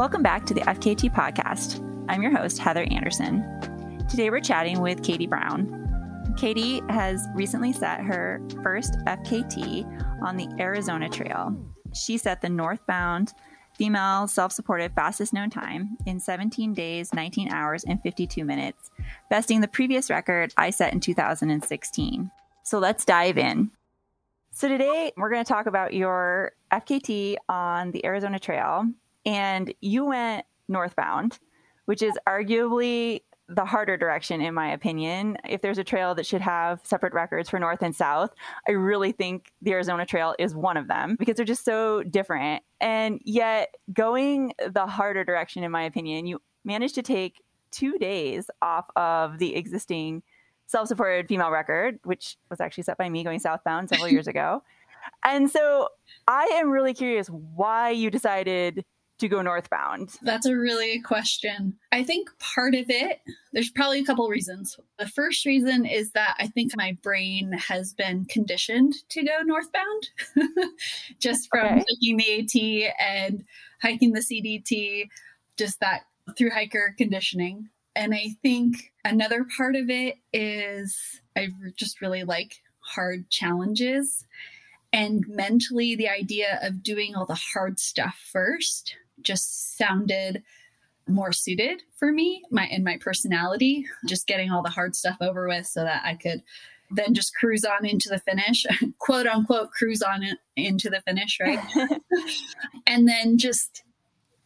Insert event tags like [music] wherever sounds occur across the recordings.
Welcome back to the FKT podcast. I'm your host, Heather Anderson. Today we're chatting with Katie Brown. Katie has recently set her first FKT on the Arizona Trail. She set the northbound female self supported fastest known time in 17 days, 19 hours, and 52 minutes, besting the previous record I set in 2016. So let's dive in. So, today we're going to talk about your FKT on the Arizona Trail. And you went northbound, which is arguably the harder direction, in my opinion. If there's a trail that should have separate records for north and south, I really think the Arizona Trail is one of them because they're just so different. And yet, going the harder direction, in my opinion, you managed to take two days off of the existing self supported female record, which was actually set by me going southbound several [laughs] years ago. And so I am really curious why you decided to go northbound? That's a really good question. I think part of it, there's probably a couple reasons. The first reason is that I think my brain has been conditioned to go northbound [laughs] just from okay. taking the AT and hiking the CDT, just that through hiker conditioning. And I think another part of it is I just really like hard challenges. And mentally, the idea of doing all the hard stuff first just sounded more suited for me my and my personality just getting all the hard stuff over with so that i could then just cruise on into the finish [laughs] quote unquote cruise on into the finish right? [laughs] And then just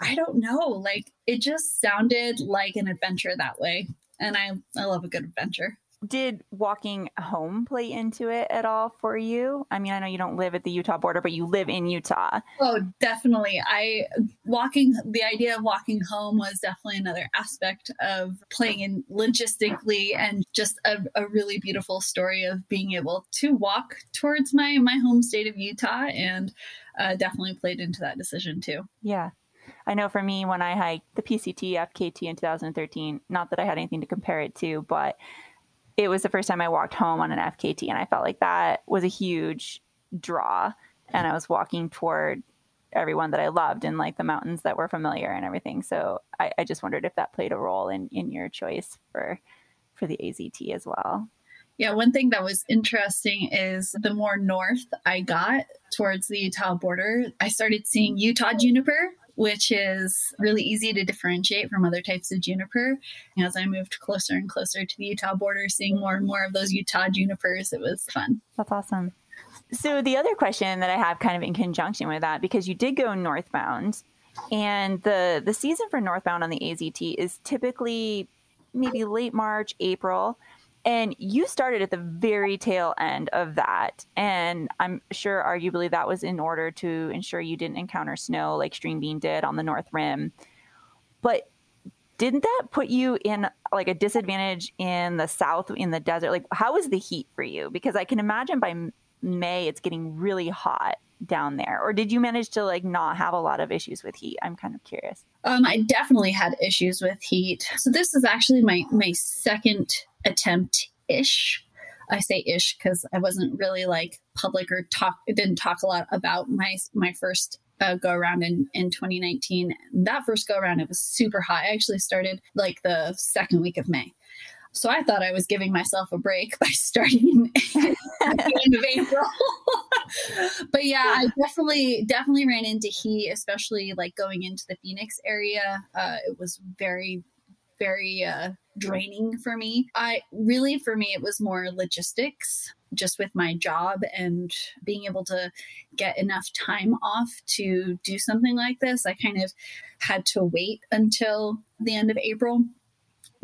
i don't know like it just sounded like an adventure that way. And i i love a good adventure did walking home play into it at all for you? I mean, I know you don't live at the Utah border, but you live in Utah. Oh, definitely. I walking the idea of walking home was definitely another aspect of playing in logistically and just a, a really beautiful story of being able to walk towards my my home state of Utah and uh, definitely played into that decision too. Yeah. I know for me, when I hiked the PCT FKT in 2013, not that I had anything to compare it to, but it was the first time I walked home on an FKT, and I felt like that was a huge draw. And I was walking toward everyone that I loved and like the mountains that were familiar and everything. So I, I just wondered if that played a role in in your choice for for the AZT as well. Yeah, one thing that was interesting is the more north I got towards the Utah border, I started seeing Utah juniper which is really easy to differentiate from other types of juniper. As I moved closer and closer to the Utah border, seeing more and more of those Utah junipers, it was fun. That's awesome. So, the other question that I have kind of in conjunction with that, because you did go northbound, and the, the season for northbound on the AZT is typically maybe late March, April. And you started at the very tail end of that. And I'm sure, arguably, that was in order to ensure you didn't encounter snow like Stringbean did on the North Rim. But didn't that put you in like a disadvantage in the south in the desert? Like how was the heat for you? Because i can imagine by may it's getting really hot down there. Or did you manage to like not have a lot of issues with heat? I'm kind of curious um, i definitely had issues with heat so this is actually my my second attempt ish. I say ish because I wasn't really like public or talk. Didn't talk a lot about my my first uh, go around in in 2019. That first go around, it was super hot. I actually started like the second week of May. So I thought I was giving myself a break [laughs] by starting [laughs] end of April. [laughs] but yeah, I definitely definitely ran into heat, especially like going into the Phoenix area. Uh, it was very very uh, draining for me. I really, for me, it was more logistics just with my job and being able to get enough time off to do something like this. I kind of had to wait until the end of April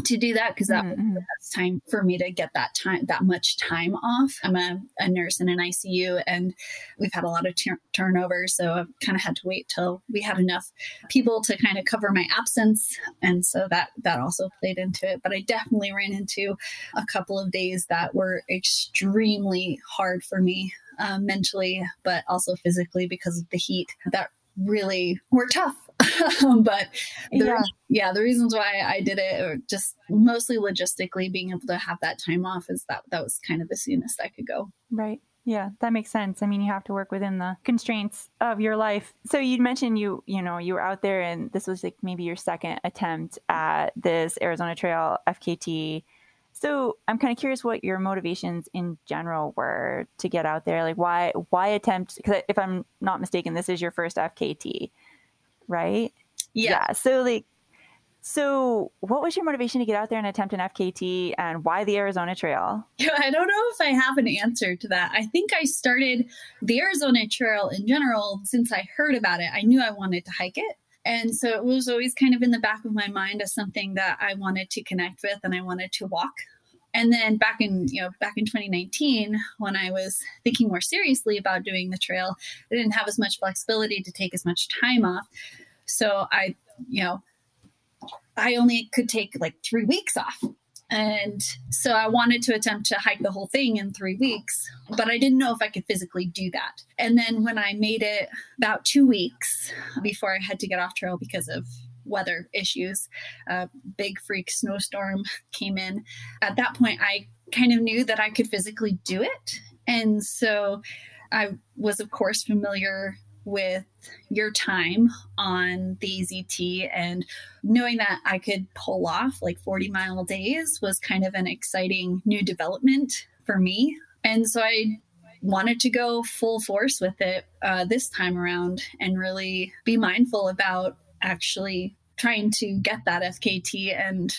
to do that because that mm-hmm. was the best time for me to get that time that much time off. I'm a, a nurse in an icu and we've had a lot of turnover so i've kind of had to wait till we had enough people to kind of cover my absence. And so that that also played into it. But i definitely ran into a couple of days that were extremely hard for me uh, mentally but also physically because of the heat that really were tough [laughs] but the, yeah. yeah, the reasons why I did it or just mostly logistically being able to have that time off is that that was kind of the soonest I could go. Right. Yeah, that makes sense. I mean, you have to work within the constraints of your life. So you mentioned you, you know, you were out there and this was like maybe your second attempt at this Arizona Trail FKT. So I'm kind of curious what your motivations in general were to get out there. Like why why attempt because if I'm not mistaken, this is your first FKT, right? Yeah. yeah. So like so, what was your motivation to get out there and attempt an FKT and why the Arizona Trail? Yeah, [laughs] I don't know if I have an answer to that. I think I started the Arizona Trail in general since I heard about it. I knew I wanted to hike it. And so it was always kind of in the back of my mind as something that I wanted to connect with and I wanted to walk. And then back in, you know, back in 2019, when I was thinking more seriously about doing the trail, I didn't have as much flexibility to take as much time off. So I, you know, I only could take like three weeks off. And so I wanted to attempt to hike the whole thing in three weeks, but I didn't know if I could physically do that. And then when I made it about two weeks before I had to get off trail because of weather issues, a big freak snowstorm [laughs] came in. At that point, I kind of knew that I could physically do it. And so I was, of course, familiar with your time on the ZT and knowing that I could pull off like 40 mile days was kind of an exciting new development for me. And so I wanted to go full force with it uh, this time around and really be mindful about actually trying to get that FKT. And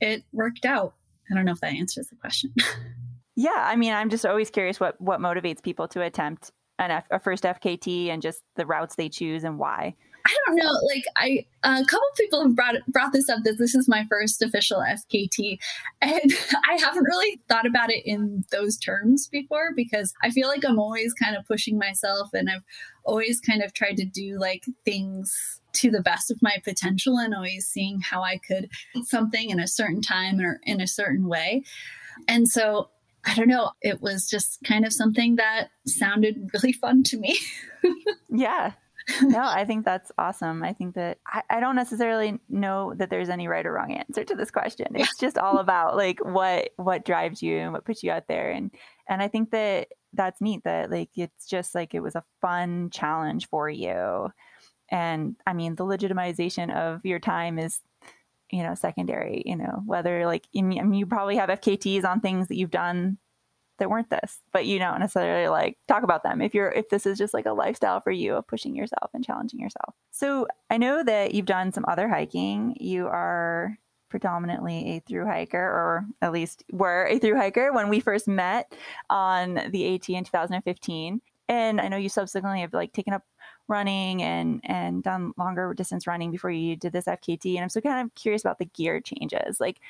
it worked out. I don't know if that answers the question. [laughs] yeah, I mean, I'm just always curious what what motivates people to attempt an F, a first FKT and just the routes they choose and why? I don't know. Like I, a couple people have brought brought this up that this is my first official FKT, and [laughs] I haven't really thought about it in those terms before because I feel like I'm always kind of pushing myself, and I've always kind of tried to do like things to the best of my potential, and always seeing how I could something in a certain time or in a certain way. And so I don't know, it was just kind of something that sounded really fun to me. [laughs] yeah. no, I think that's awesome. I think that I, I, don't necessarily know that there's any right or wrong answer to this question. It's [laughs] just all about like what what drives you and what puts you out there. And and I think that that's neat that like it's just like it was a fun challenge for you. And I mean the legitimization of your time is you know secondary you know whether like I mean, you probably have fkts on things that you've done that weren't this but you don't necessarily like talk about them if you're if this is just like a lifestyle for you of pushing yourself and challenging yourself. So i know that you've done some other hiking. You are predominantly a through hiker or at least were a through hiker when we first met on the at in 2015 and i know you subsequently have like taken up running and and done longer distance running before you did this FKT. And I'm so kind of curious about the gear changes. Like,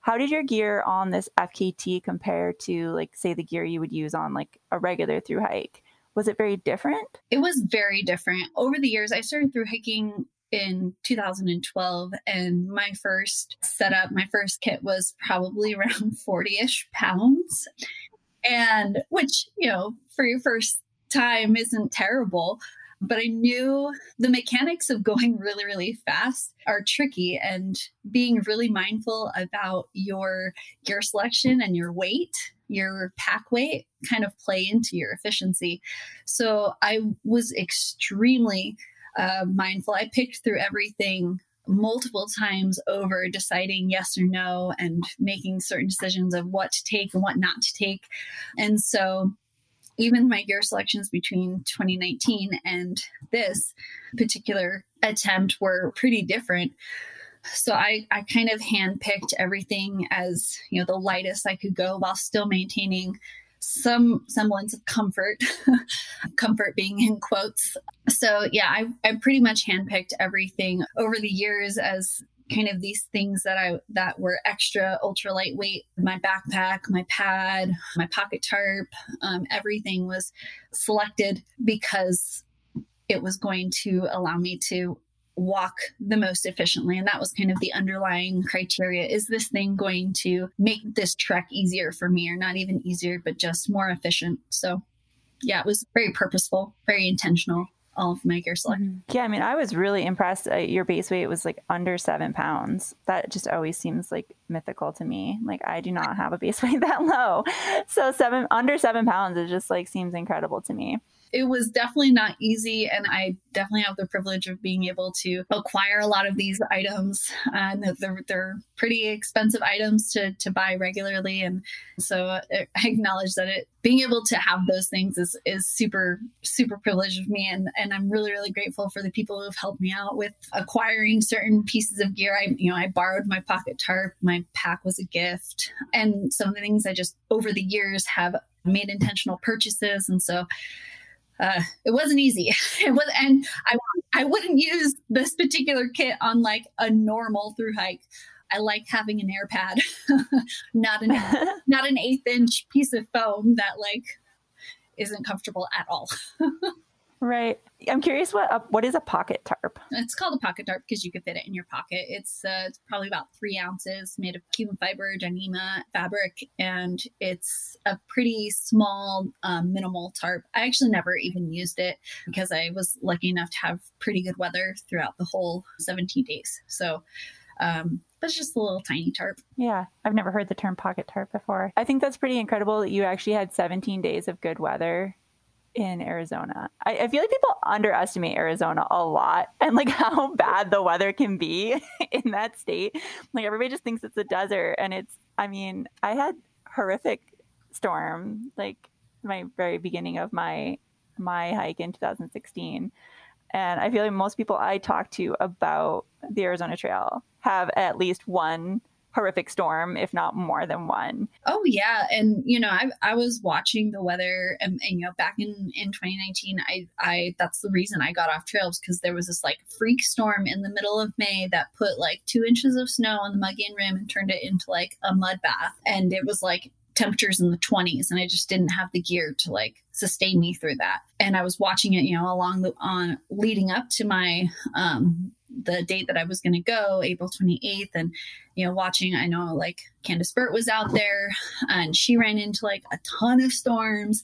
how did your gear on this FKT compare to like say the gear you would use on like a regular through hike? Was it very different? It was very different. Over the years, I started through hiking in 2012 and my first setup my first kit was probably [laughs] around 40ish pounds and which you know for your first time isn't terrible but I knew the mechanics of going really, really fast are tricky and being really mindful about your gear selection and your weight, your pack weight kind of play into your efficiency. So I was extremely uh, mindful. I picked through everything multiple times over deciding yes or no and making certain decisions of what to take and what not to take. And so even my gear selections between 2019 and this particular attempt were pretty different. So I, I kind of handpicked everything as, you know, the lightest I could go while still maintaining some semblance of comfort, [laughs] comfort being in quotes. So yeah, I, I pretty much handpicked everything over the years as kind of these things that I that were extra ultra lightweight. My backpack, my pad, my pocket tarp, um, everything was selected because it was going to allow me to walk the most efficiently. And that was kind of the underlying criteria. Is this thing going to make this trek easier for me, or not even easier, but just more efficient? So, yeah, it was very purposeful, very intentional. All of my gear selection. Mm-hmm. Yeah, I mean, I was really impressed. Uh, your base weight was like under seven pounds. That just always seems like mythical to me. Like I do not have a base [laughs] weight that low, so seven under seven pounds it just like seems incredible to me it was definitely not easy. And I definitely have the privilege of being able to acquire a lot of these items. And they're, they're pretty expensive items to, to buy regularly. And so uh, I acknowledge that it being able to have those things is, is super, super privileged of me. And, and I'm really, really grateful for the people who have helped me out with acquiring certain pieces of gear. I, you know, I borrowed my pocket tarp. My pack was a gift. And some of the things I just over the years have made intentional purchases. And so uh, it wasn't easy. [laughs] it was, and I I wouldn't use this particular kit on like a normal through hike. I like having an air pad, [laughs] not an [laughs] not an eighth inch piece of foam that like isn't comfortable at all. Right. I'm curious what a, what is a pocket tarp? It's called a pocket tarp because you can fit it in your pocket. It's uh, it's probably about three ounces, made of Cuben fiber, Dyneema fabric, and it's a pretty small, um, minimal tarp. I actually never even used it because I was lucky enough to have pretty good weather throughout the whole 17 days. So. Um, but it's just a little tiny tarp. Yeah, I've never heard the term pocket tarp before. I think that's pretty incredible that you actually had 17 days of good weather in Arizona. I, I, feel like people underestimate Arizona a lot [laughs] and like how bad the weather can be [laughs] in that state. Like everybody just thinks it's a desert and it's I mean, I had horrific storm like my very beginning of my my hike in 2016. And I feel like most people I talk to about the Arizona Trail have at least one horrific storm, if not more than one. Oh yeah, and you know, I I was watching the weather, and, and you know, back in in 2019, I I that's the reason I got off trails because there was this like freak storm in the middle of May that put like two inches of snow on the Mogollon Rim and turned it into like a mud bath, and it was like temperatures in the 20s and i just didn't have the gear to like sustain me through that. And i was watching it you know along the on leading up to my um the date that I was going to go, April 28th, and you know, watching. I know like Candice Burt was out there, and she ran into like a ton of storms.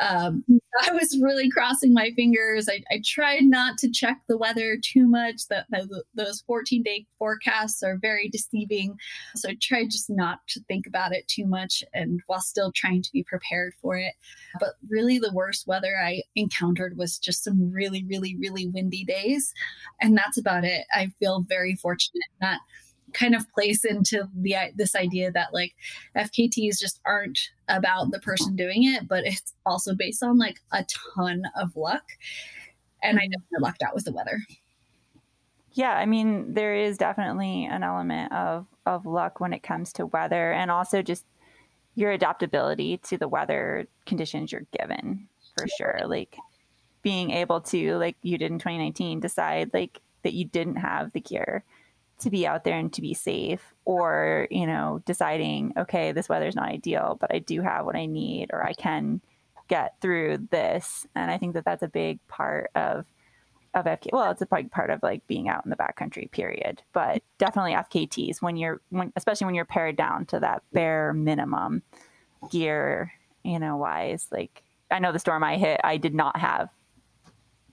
Um, [laughs] I was really crossing my fingers. I, I, tried not to check the weather too much. That, those 14 day forecasts are very deceiving, so I tried just not to think about it too much, and while still trying to be prepared for it. But really, the worst weather I encountered was just some really, really, really windy days, and that's about it. I feel very fortunate that kind of place into the this idea that like FKTs just aren't about the person doing it, but it's also based on like a ton of luck. And I mm-hmm. definitely lucked out with the weather. Yeah, I mean, there is definitely an element of of luck when it comes to weather, and also just your adaptability to the weather conditions you're given, for sure. Like being able to, like you did in 2019, decide like that you didn't have the gear to be out there and to be safe or you know deciding okay this weather's not ideal but i do have what i need or i can get through this. And i think that that's a big part of of FK well it's a big part of like being out in the backcountry period. But definitely FKTs when you're when especially when you're pared down to that bare minimum gear you know wise like I know the storm I hit I did not have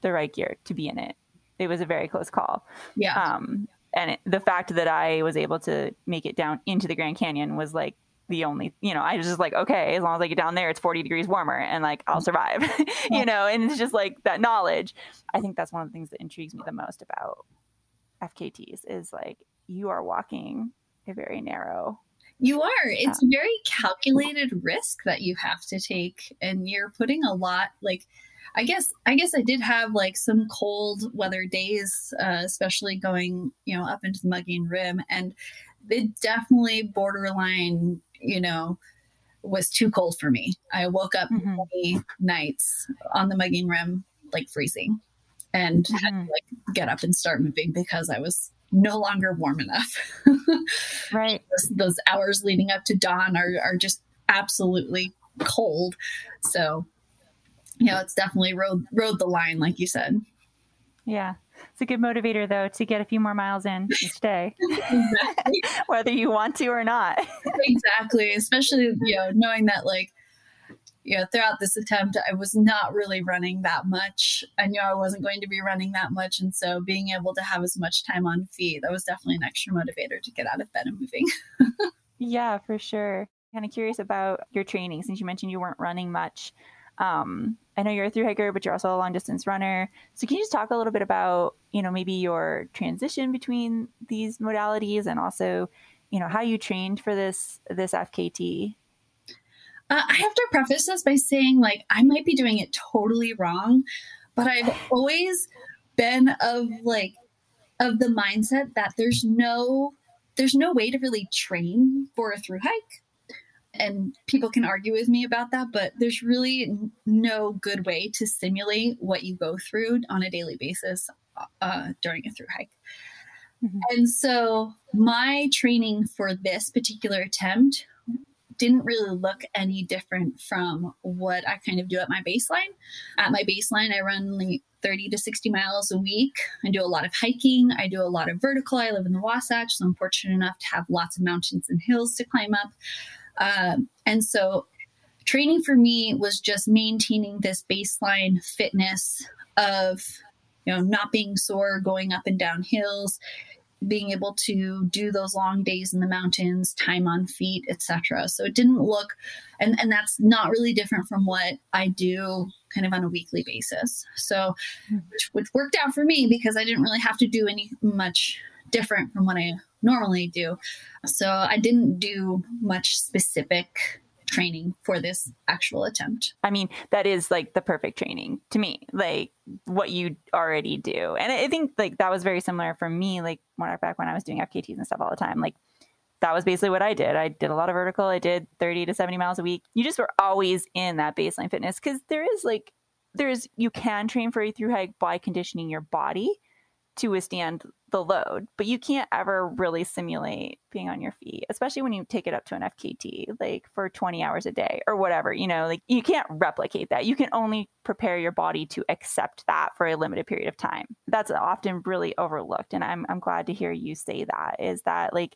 the right gear to be in it. It was a very close call. Yeah. Um and it, the fact that I was able to make it down into the Grand Canyon was like the only, you know, I was just like, okay, as long as I get down there, it's 40 degrees warmer and like I'll mm-hmm. survive, [laughs] you know, and it's just like that knowledge. I think that's one of the things that intrigues me the most about FKTs is like you are walking a very narrow you are. It's a very calculated risk that you have to take, and you're putting a lot like I guess I guess I did have like some cold weather days, uh, especially going you know up into the Mogollon Rim, and it definitely borderline you know was too cold for me. I woke up mm-hmm. many nights on the Mogollon Rim like freezing, and mm-hmm. had to mm-hmm. like get up and start moving because I was no longer warm enough. [laughs] right. Those, those, hours leading up to dawn are, are just absolutely cold. So you know, it's definitely rode rode the line, like you said. Yeah. It's a good motivator though to get a few more miles in each day. [laughs] [laughs] whether you want to or not. [laughs] exactly. Especially, you know, knowing that like you know, throughout this attempt, I was not really running that much. I knew I wasn't going to be running that much. And so being able to have as much time on feet, that was definitely an extra motivator to get out of bed and moving. yeah, for sure. Kind of curious about your training since you mentioned you weren't running much. Um, I know you're a through hiker, but you're also a long distance runner. So can you just talk a little bit about, you know, maybe your transition between these modalities and also, you know, how you trained for this this FKT? Uh, I have to preface this by saying, like, I might be doing it totally wrong, but I've always been of like of the mindset that there's no there's no way to really train for a through hike and people can argue with me about that, but there's really no good way to simulate what you go through on a daily basis uh, during a through hike. Mm-hmm. And so my training for this particular attempt didn't really look any different from what I kind of do at my baseline. At my baseline, I run like 30 to 60 miles a week. I do a lot of hiking. I do a lot of vertical. I live in the Wasatch, so I'm fortunate enough to have lots of mountains and hills to climb up. Um, and so training for me was just maintaining this baseline fitness of you know not being sore going up and down hills being able to do those long days in the mountains time on feet etc so it didn't look and and that's not really different from what i do kind of on a weekly basis. So which, which worked out for me because i didn't really have to do any much different from what i normally do. So I didn't do much specific training for this actual attempt. I mean, that is like the perfect training to me, like what you already do. And I think like that was very similar for me, like back when I was doing FKTs and stuff all the time. Like that was basically what I did. I did a lot of vertical. I did 30 to 70 miles a week. You just were always in that baseline fitness because there is like there's you can train for a through hike by conditioning your body to withstand the load, but you can't ever really simulate being on your feet, especially when you take it up to an FKT, like for 20 hours a day or whatever. You know, like you can't replicate that. You can only prepare your body to accept that for a limited period of time. That's often really overlooked. And I'm, I'm glad to hear you say that is that like,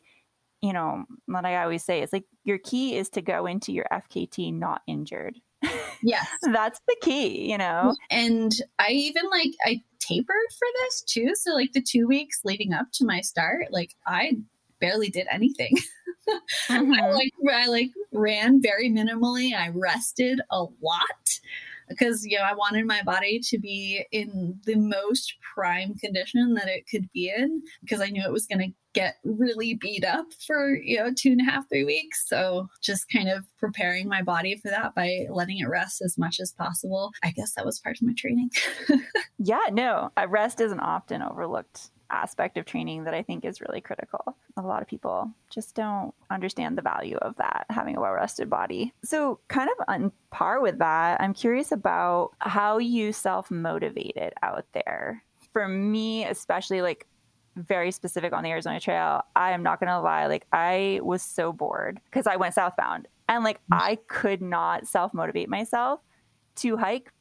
you know, like I always say, it's like your key is to go into your FKT not injured. [laughs] Yes. That's the key, you know? And I even like, I tapered for this too. So, like, the two weeks leading up to my start, like, I barely did anything. [laughs] Mm-hmm. I like I like ran very minimally. I rested a lot because you know I wanted my body to be in the most prime condition that it could be in because I knew it was going to get really beat up for you know two and a half three weeks. So just kind of preparing my body for that by letting it rest as much as possible. I guess that was part of my training. [laughs] Yeah no rest is an often overlooked aspect of training that I think is really critical. A lot of people just don't understand the value of that, having a well rested body. So, kind of on par with that, I'm curious about how you self motivated out there. For me, especially like very specific on the Arizona Trail, I am not going to lie. Like, I was so bored because I went southbound and like mm. I could not self motivate myself to hike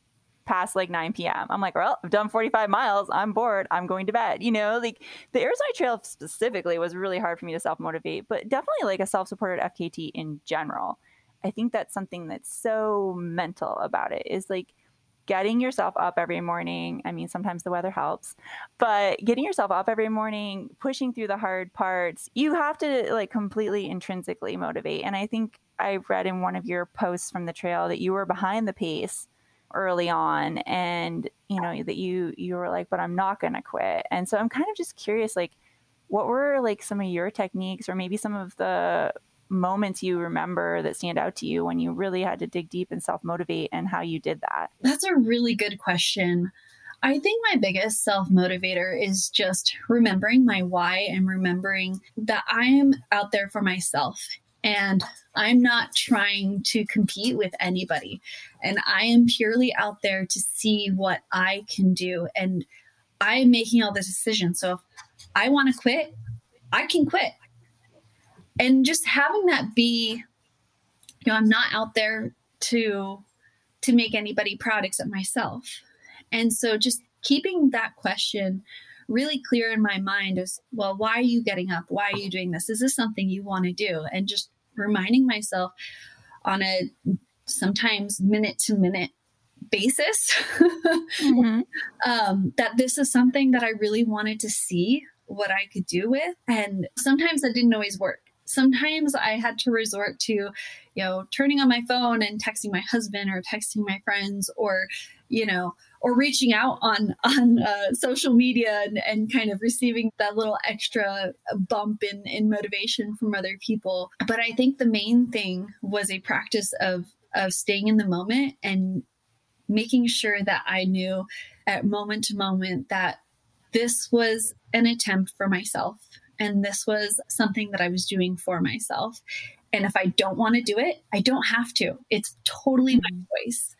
past like 9 p.m. I'm like, well, I've done 45 miles. I'm bored. I'm going to bed. You know, like the Arizona Trail specifically was really hard for me to self motivate, but definitely like a self supported FKT in general. I think that's something that's so mental about it is like getting yourself up every morning. I mean, sometimes the weather helps, but getting yourself up every morning, pushing through the hard parts, you have to like completely intrinsically motivate. And I think I read in one of your posts from the trail that you were behind the pace early on and you know that you you were like but i'm not going to quit. And so i'm kind of just curious like what were like some of your techniques or maybe some of the moments you remember that stand out to you when you really had to dig deep and self motivate and how you did that? That's a really good question. I think my biggest self motivator is just remembering my why and remembering that I am out there for myself. And I'm not trying to compete with anybody. And I am purely out there to see what I can do. And I'm making all the decisions. So if I want to quit, I can quit. And just having that be, you know, I'm not out there to to make anybody proud except myself. And so just keeping that question really clear in my mind is well why are you getting up why are you doing this is this something you want to do and just reminding myself on a sometimes minute to minute basis mm-hmm. [laughs] um, that this is something that I really wanted to see what I could do with. And sometimes that didn't always work. Sometimes I had to resort to, you know, turning on my phone and texting my husband or texting my friends or, you know, or reaching out on [laughs] on uh, social media and, and kind of receiving that little extra bump in in motivation from other people. But I think the main thing was a practice of of staying in the moment and making sure that I knew at moment to moment that this was an attempt for myself and this was something that I was doing for myself. And if I don't want to do it, I don't have to. It's totally my mm-hmm. choice.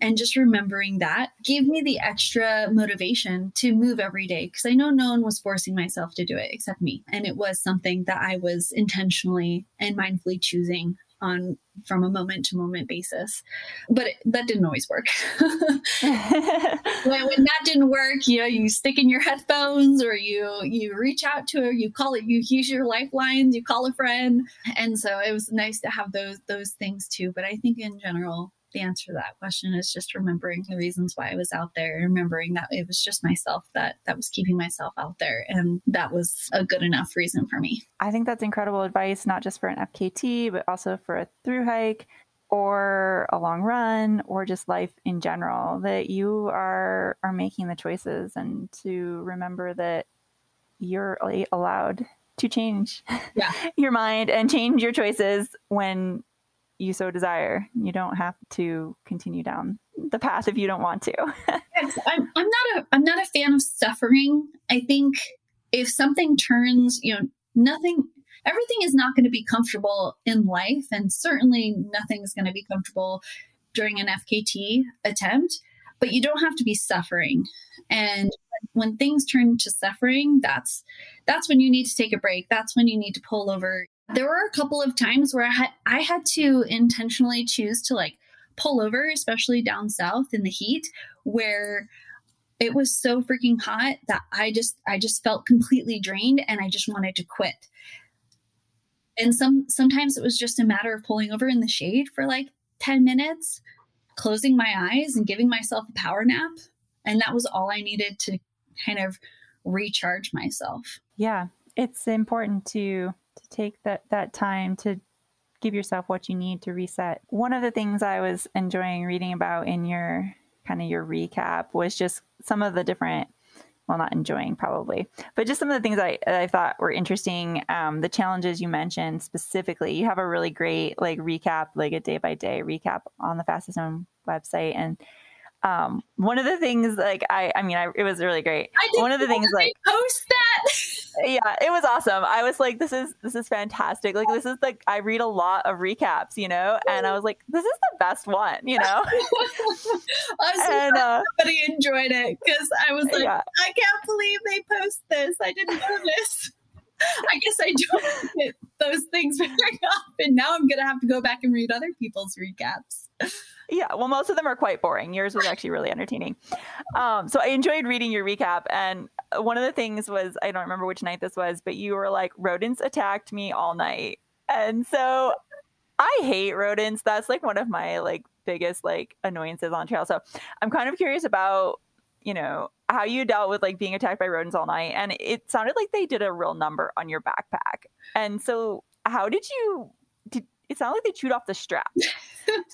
And just remembering that gave me the extra motivation to move every day because I know no one was forcing myself to do it except me. And it was something that I was intentionally and mindfully choosing on from a moment to moment basis. But it, that didn't always work. [laughs] when, when, that didn't work, you know, you stick in your headphones or you you reach out to her, you call it, you use your lifelines, you call a friend. And so it was nice to have those those things too. But I think in general, the answer to that question is just remembering the reasons why I was out there, remembering that it was just myself that that was keeping myself out there, and that was a good enough reason for me. I think that's incredible advice, not just for an FKT, but also for a through hike or a long run or just life in general that you are are making the choices and to remember that you're allowed to change yeah. [laughs] your mind and change your choices when you so desire. You don't have to continue down the path if you don't want to. [laughs] yes, I'm, I'm not a I'm not a fan of suffering. I think if something turns, you know, nothing everything is not going to be comfortable in life and certainly nothing is going to be comfortable during an FKT attempt, but you don't have to be suffering. And when things turn to suffering, that's that's when you need to take a break. That's when you need to pull over there were a couple of times where I had I had to intentionally choose to like pull over, especially down south in the heat, where it was so freaking hot that I just I just felt completely drained and I just wanted to quit. And some sometimes it was just a matter of pulling over in the shade for like 10 minutes, closing my eyes and giving myself a power nap. And that was all I needed to kind of recharge myself. Yeah, it's important to to take that that time to give yourself what you need to reset. One of the things I was enjoying reading about in your kind of your recap was just some of the different well not enjoying probably but just some of the things i, I thought were interesting um, the challenges you mentioned specifically you have a really great like recap like a day by day recap on the fastest known website and um, one of the things like I I mean I, it was really great. one of the things like post that. [laughs] yeah, it was awesome. I was like this is this is fantastic. Like this is like I read a lot of recaps, you know, and I was like this is the best one, you know. [laughs] i'm and uh, everybody enjoyed it because I was like yeah. I can't believe they post this. I didn't know this. [laughs] I guess I don't get those things very often. Now I'm gonna have to go back and read other people's recaps. Yeah, well, most of them are quite boring. Yours was actually really entertaining. Um, so I enjoyed reading your recap. And one of the things was, I don't remember which night this was, but you were like, rodents attacked me all night. And so I hate rodents. That's like one of my like biggest like annoyances on trail. So I'm kind of curious about, you know, how you dealt with like being attacked by rodents all night. And it sounded like they did a real number on your backpack. And so how did you did it sounded like they chewed off the strap. [laughs]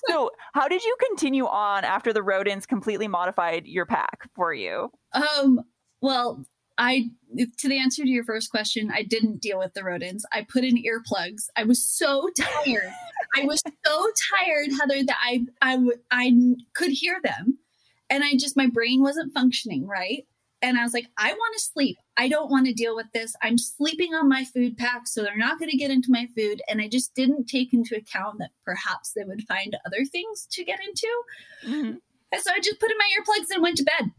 so, how did you continue on after the rodents completely modified your pack for you? Um, well, I to the answer to your first question, I didn't deal with the rodents. I put in earplugs. I was so [laughs] tired. I was so tired, Heather, that I I I could hear them, and I just my brain wasn't functioning right. And I was like, I want to sleep. I don't want to deal with this. I'm sleeping on my food pack, so they're not going to get into my food. And I just didn't take into account that perhaps they would find other things to get into. Mm-hmm. And so I just put in my earplugs and went to bed.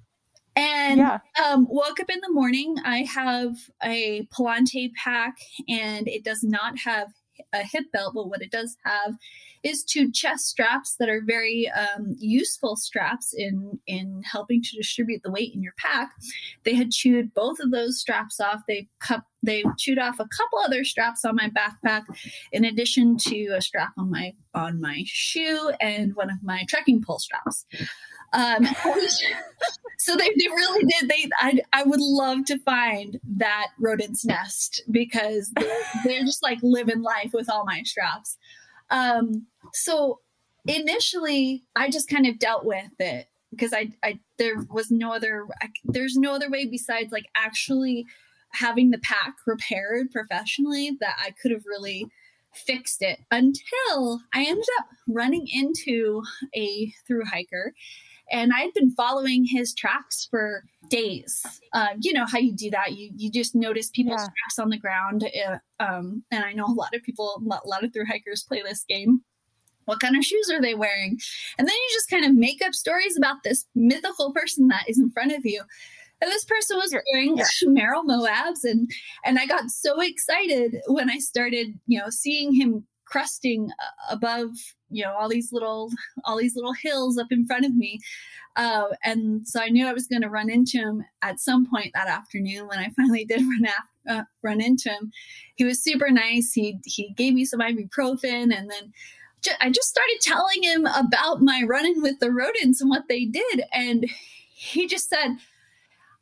And yeah. um, woke up in the morning. I have a Palante pack, and it does not have a hip belt, but what it does have is two chest straps that are very um, useful straps in in helping to distribute the weight in your pack. They had chewed both of those straps off. They cut they chewed off a couple other straps on my backpack, in addition to a strap on my on my shoe and one of my trekking pole straps. Um, [laughs] so they, they really did. They I, I would love to find that rodent's nest because they're, they're just like living life with all my straps. Um, so initially, I just kind of dealt with it because I, I there was no other I, there's no other way besides like actually having the pack repaired professionally that I could have really fixed it until I ended up running into a through hiker and I'd been following his tracks for days. Uh, you know how you do that? You you just notice people's yeah. tracks on the ground. Uh, um, and I know a lot of people, a lot of through hikers play this game. What kind of shoes are they wearing? And then you just kind of make up stories about this mythical person that is in front of you. And this person was wearing yeah. Moabs, and and I got so excited when I started, you know, seeing him crusting uh, above you know all these little all these little hills up in front of me. Uh, and so i knew i was going to run into him at some point that afternoon when i [laughs] finally did run uh, run into him. He was super nice. He he gave me some ibuprofen and then ju- i just started telling him about my running with the rodents and what they did. And he just said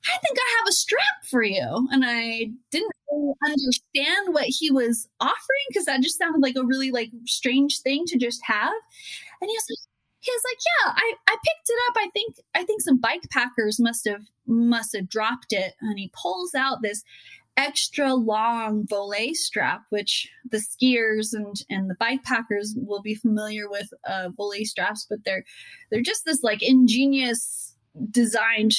I think I have a strap for you. And I didn't really understand what he was offering because that just sounded like a really like strange thing to just have. And he was like, he was like, yeah, I, I picked it up. I think I think some bike packers must have must have dropped it. And he pulls out this extra long Voile strap, which the skiers and and the bike packers will be familiar with uh, Voile straps, but they're they're just this like ingenious designed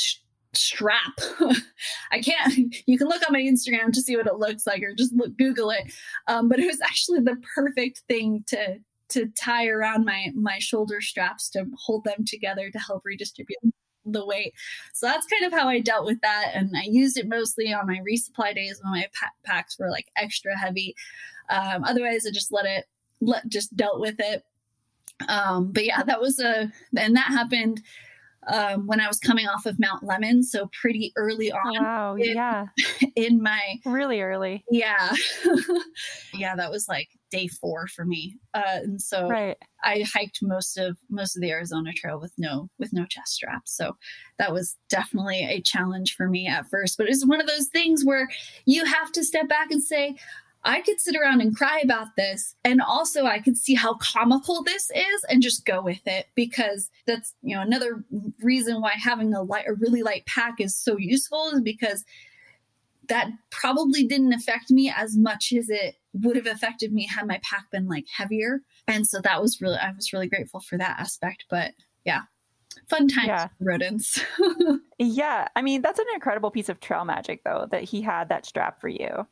strap. [laughs] I can't, [laughs] you can look on my Instagram to see what it looks like or just look, Google it. Um, but it was actually the perfect thing to, to tie around my, my shoulder straps to hold them together to help redistribute the weight. So that's kind of how I dealt with that. And I used it mostly on my resupply days when my packs were like extra heavy. Um, otherwise I just let it, let, just dealt with it. Um, but yeah, that was a, and that happened um, when I was coming off of Mount Lemmon. so pretty early on. Wow, [laughs] in, yeah, [laughs] in my really early. Yeah, [laughs] yeah, that was like day four for me, uh, and so right. I hiked most of most of the Arizona Trail with no with no chest straps. So that was definitely a challenge for me at first, but it's one of those things where you have to step back and say, I could sit around and cry about this. And also, I could see how comical this is and just go with it because that's, you know, another reason why having a light, a really light pack is so useful is because that probably didn't affect me as much as it would have affected me had my pack been like heavier. And so that was really, I was really grateful for that aspect. But yeah, fun times yeah. rodents. [laughs] yeah. I mean, that's an incredible piece of trail magic, though, that he had that strap for you.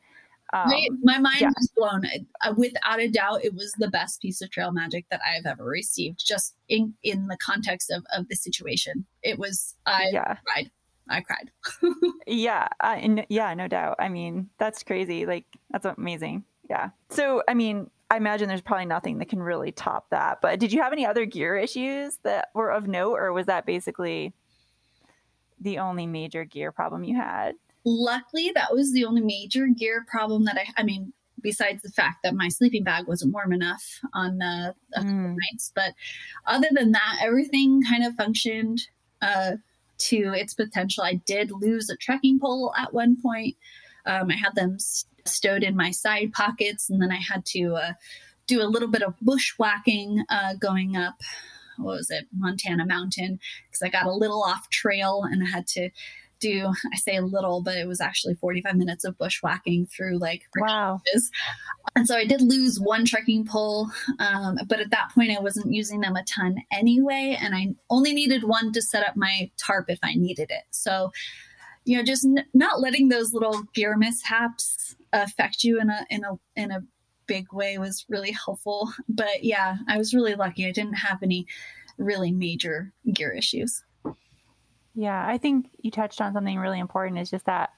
Um, my, my, mind yeah. was blown. Without a doubt, it was the best piece of trail magic that I've ever received. Just in in the context of of the situation, it was. I yeah. cried. I cried. [laughs] yeah, uh, and yeah, no doubt. I mean, that's crazy. Like that's amazing. Yeah. So, I mean, I imagine there's probably nothing that can really top that. But did you have any other gear issues that were of note, or was that basically the only major gear problem you had? Luckily, that was the only major gear problem that I, I mean, besides the fact that my sleeping bag wasn't warm enough on uh, a couple mm. nights. But other than that, everything kind of functioned uh, to its potential. I did lose a trekking pole at one point. Um, I had them st- stowed in my side pockets, and then I had to uh, do a little bit of bushwhacking uh, going up. What was it, Montana Mountain? Because I got a little off trail and I had to do i say a little but it was actually 45 minutes of bushwhacking through like wow. and so i did lose one trekking pole um, but at that point i wasn't using them a ton anyway and i only needed one to set up my tarp if i needed it. So you know just n- not letting those little gear mishaps affect you in a in a in a big way was really helpful. But yeah i was really lucky. I didn't have any really major gear issues yeah, I think you touched on something really important is just that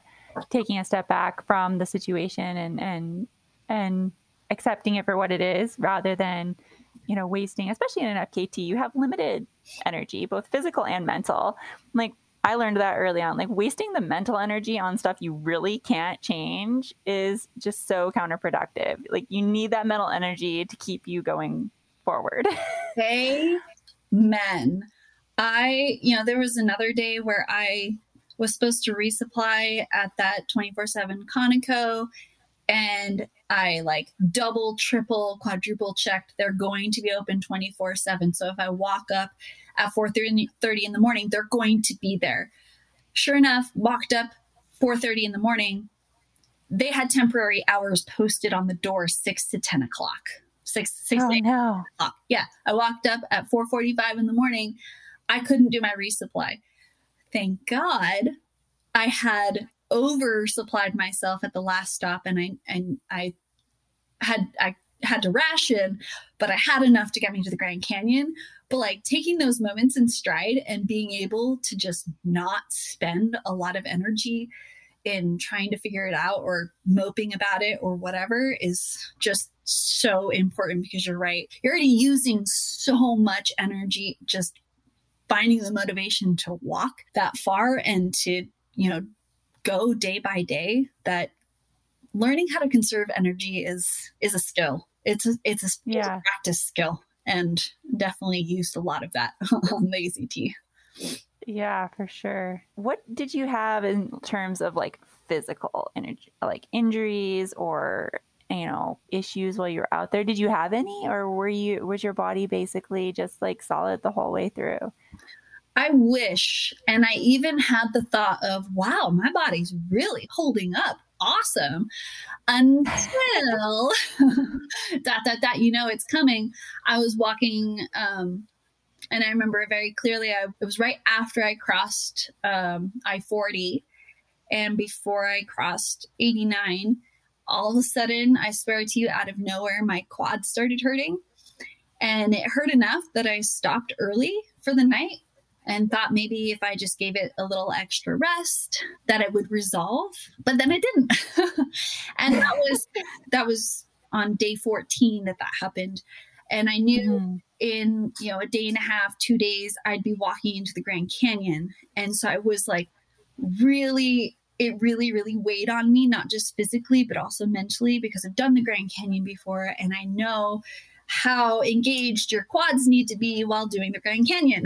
taking a step back from the situation and and and accepting it for what it is rather than, you know, wasting, especially in an FKT, you have limited energy, both physical and mental. Like I learned that early on. Like wasting the mental energy on stuff you really can't change is just so counterproductive. Like you need that mental energy to keep you going forward. [laughs] Amen. I, you know, there was another day where I was supposed to resupply at that 24 7 Conoco and I like double, triple, quadruple checked. They're going to be open 24 7. So if I walk up at 4 30 in the morning, they're going to be there. Sure enough, walked up 4.30 in the morning. They had temporary hours posted on the door 6 to 10 o'clock. 6, 6 oh, no. o'clock. Yeah. I walked up at 4.45 in the morning. I couldn't do my resupply. Thank God I had oversupplied myself at the last stop and I and I had I had to ration, but I had enough to get me to the Grand Canyon. But like taking those moments in stride and being able to just not spend a lot of energy in trying to figure it out or moping about it or whatever is just so important because you're right. You're already using so much energy just finding the motivation to walk that far and to, you know, go day by day that learning how to conserve energy is is a skill. It's a, it's a, yeah. it's a practice skill, and definitely used a lot of that [laughs] on the AZT. Yeah, for sure. What did you have in terms of like physical energy, like injuries or you know issues while you were out there? Did you have any, or were you was your body basically just like solid the whole way through? I wish, and I even had the thought of, wow, my body's really holding up awesome until [laughs] dot dot dot you know it's coming i was walking um and i remember very clearly I, it was right after i crossed um i-40 and before i crossed 89 all of a sudden i swear to you out of nowhere my quad started hurting and it hurt enough that i stopped early for the night and thought maybe if I just gave it a little extra rest that it would resolve, but then it didn't. [laughs] and that was that was on day 14 that that happened. And I knew mm. in, you know, a day and a half, 2 days I'd be walking into the Grand Canyon. And so I was like really it really really weighed on me not just physically but also mentally because I've done the Grand Canyon before and I know how engaged your quads need to be while doing the Grand Canyon.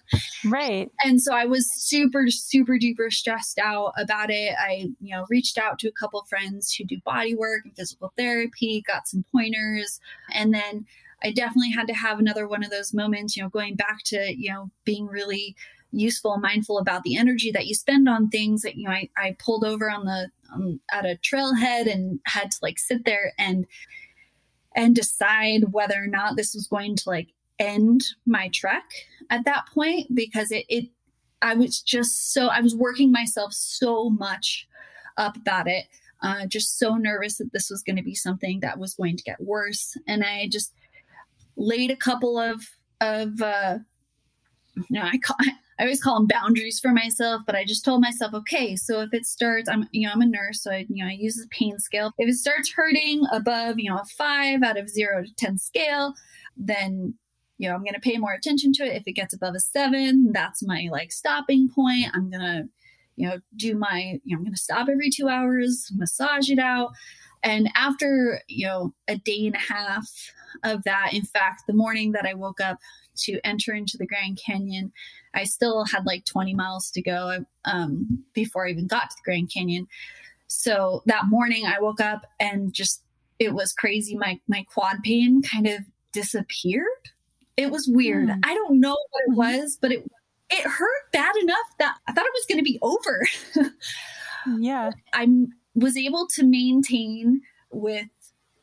[laughs] right. And so I was super, super duper stressed out about it. I, you know, reached out to a couple friends who do body work and physical therapy, got some pointers. And then I definitely had to have another one of those moments, you know, going back to, you know, being really useful and mindful about the energy that you spend on things that you know I, I pulled over on the um, at a trailhead and had to like sit there and and decide whether or not this was going to like end my trek at that point because it, it I was just so I was working myself so much up about it. Uh, just so nervous that this was going to be something that was going to get worse, and I just laid a couple of of uh, you know I call [laughs] I always call them boundaries for myself, but I just told myself, okay, so if it starts, I'm, you know, I'm a nurse, so I, you know, I use the pain scale. If it starts hurting above, you know, a five out of zero to 10 scale, then, you know, I'm going to pay more attention to it. If it gets above a seven, that's my like stopping point. I'm going to, you know, do my, you know, I'm going to stop every two hours, massage it out. And after, you know, a day and a half of that, in fact, the morning that I woke up to enter into the Grand Canyon, I still had like 20 miles to go um, before I even got to the Grand Canyon. So that morning I woke up and just it was crazy. My my quad pain kind of disappeared. It was weird. Mm. I don't know what it mm-hmm. was, but it it hurt bad enough that I thought it was going to be over. [laughs] yeah. I was able to maintain with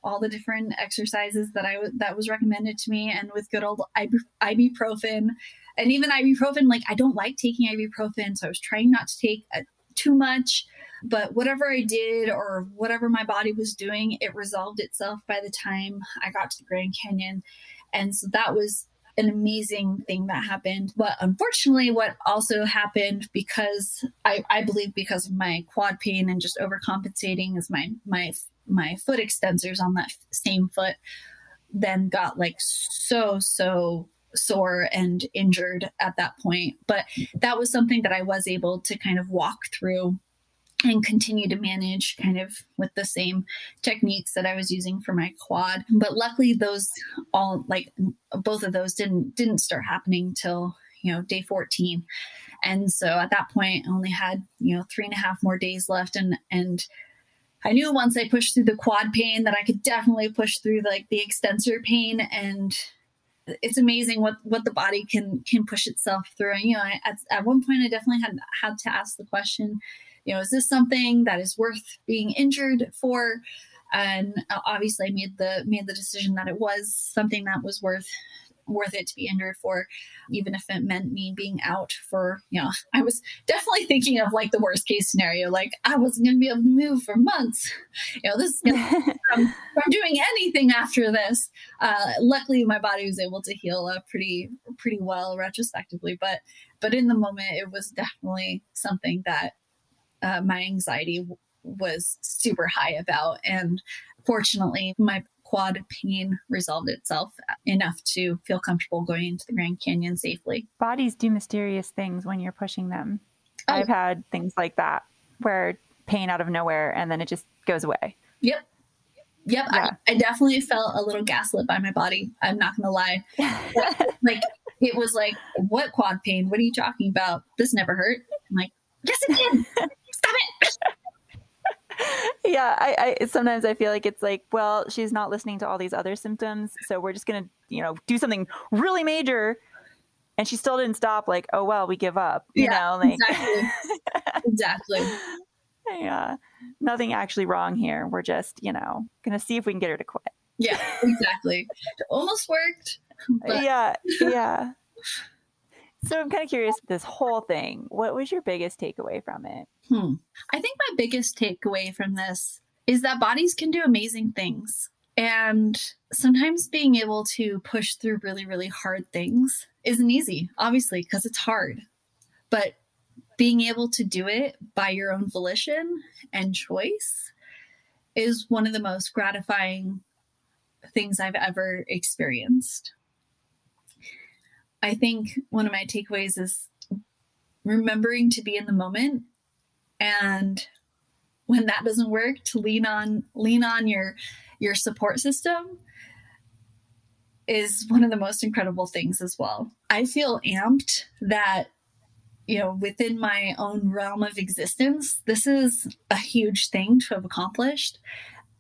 all the different exercises that I w- that was recommended to me, and with good old ibuprofen, and even ibuprofen. Like I don't like taking ibuprofen, so I was trying not to take a, uh, too much. But whatever I did or whatever my body was doing, it resolved itself by the time I got to the Grand Canyon, and so that was an amazing thing that happened. But unfortunately, what also happened because I, I believe because of my quad pain and just overcompensating is my my my foot extensors on that same foot then got like so so sore and injured at that point but that was something that i was able to kind of walk through and continue to manage kind of with the same techniques that I was using for my quad. But luckily those all like both of those didn't didn't start happening till, you know, day 14. And so at that point I only had, you know, three and a half more days left and and I knew once I pushed through the quad pain that I could definitely push through like the extensor pain and it's amazing what what the body can can push itself through. And you know, I, at, at one point I definitely had had to ask the question, you know, is this something that is worth being injured for? And uh, obviously, I made the made the decision that it was something that was worth worth it to be injured for, even if it meant me being out for, you know, I was definitely thinking of like the worst case scenario. Like I wasn't going to be able to move for months. You know, this, [laughs] from, from doing anything after this. Uh, luckily, my body was able to heal up pretty, pretty well retrospectively. But, but in the moment, it was definitely something that uh, my anxiety w- was super high about. And fortunately, my quad pain resolved itself enough to feel comfortable going into the Grand Canyon safely. Bodies do mysterious things when you're pushing them. Oh. I've had things like that where pain out of nowhere and then it just goes away. Yep. Yep. Yeah. I, I, definitely felt a little gaslit by my body. I'm not going to lie. [laughs] like, it was like, what quad pain? What are you talking about? This never hurt. I'm like, yes, it did. [laughs] Stop [laughs] it. yeah, I, I sometimes I feel like it's like, well, she's not listening to all these other symptoms, so we're just gonna, you know, do something really major, and she still didn't stop. Like, oh well, we give up. You yeah, know, like exactly, exactly. [laughs] Yeah, nothing actually wrong here. We're just, you know, gonna see if we can get her to quit. Yeah, exactly. It almost worked. [laughs] But... Yeah, yeah. So I'm kind of curious this whole thing. What was your biggest takeaway from it? Hmm. I think my biggest takeaway from this is that bodies can do amazing things. And sometimes being able to push through really, really hard things isn't easy, obviously, because it's hard. But being able to do it by your own volition and choice is one of the most gratifying things I've ever experienced. I think one of my takeaways is remembering to be in the moment and when that doesn't work to lean on lean on your your support system is one of the most incredible things as well. I feel amped that you know within my own realm of existence this is a huge thing to have accomplished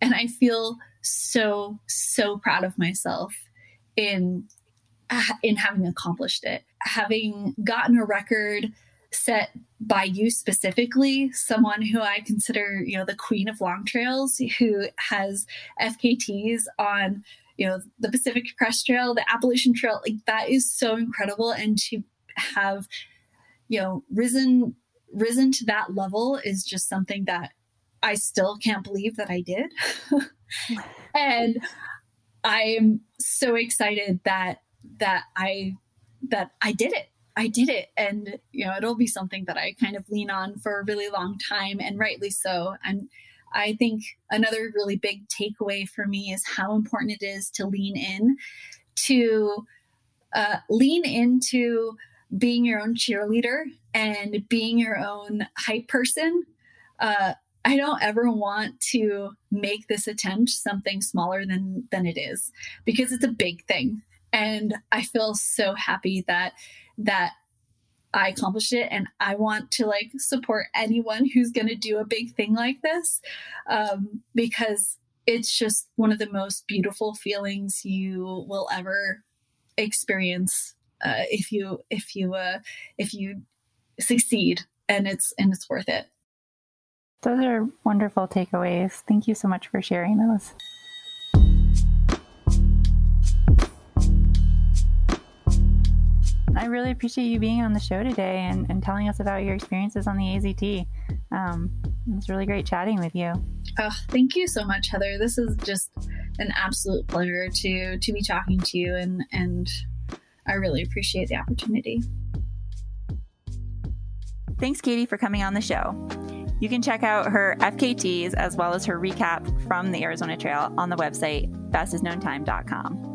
and I feel so so proud of myself in [laughs] in having accomplished it, having gotten a record set by you specifically, someone who I consider, you know, the queen of long trails, who has FKTs on, you know, the Pacific Crest Trail, the Appalachian Trail, like that is so incredible. And to have, you know, risen risen to that level is just something that I still can't believe that I did. [laughs] and I am so excited that that I that I did it. I did it. And, you know, it'll be something that I kind of lean on for a really long time and rightly so. And I think another really big takeaway for me is how important it is to lean in, to uh, lean into being your own cheerleader and being your own hype person. Uh, I don't ever want to make this attempt something smaller than than it is because it's a big thing and i feel so happy that that i accomplished it. And i want to like support anyone who's going to do a big thing like this um, because it's just one of the most beautiful feelings you will ever experience uh, if you if you uh, if you succeed and it's and it's worth it. Those are wonderful takeaways. Thank you so much for sharing those I really appreciate you being on the show today and, and telling us about your experiences on the AZT. Um, it was really great chatting with you. Oh, thank you so much, Heather. This is just an absolute pleasure to to be talking to you, and and I really appreciate the opportunity. Thanks, Katie, for coming on the show. You can check out her FKTs as well as her recap from the Arizona Trail on the website fastestknowntime.com.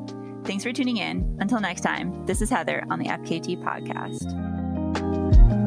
Thanks for tuning in. Until next time, this is Heather on the FKT podcast.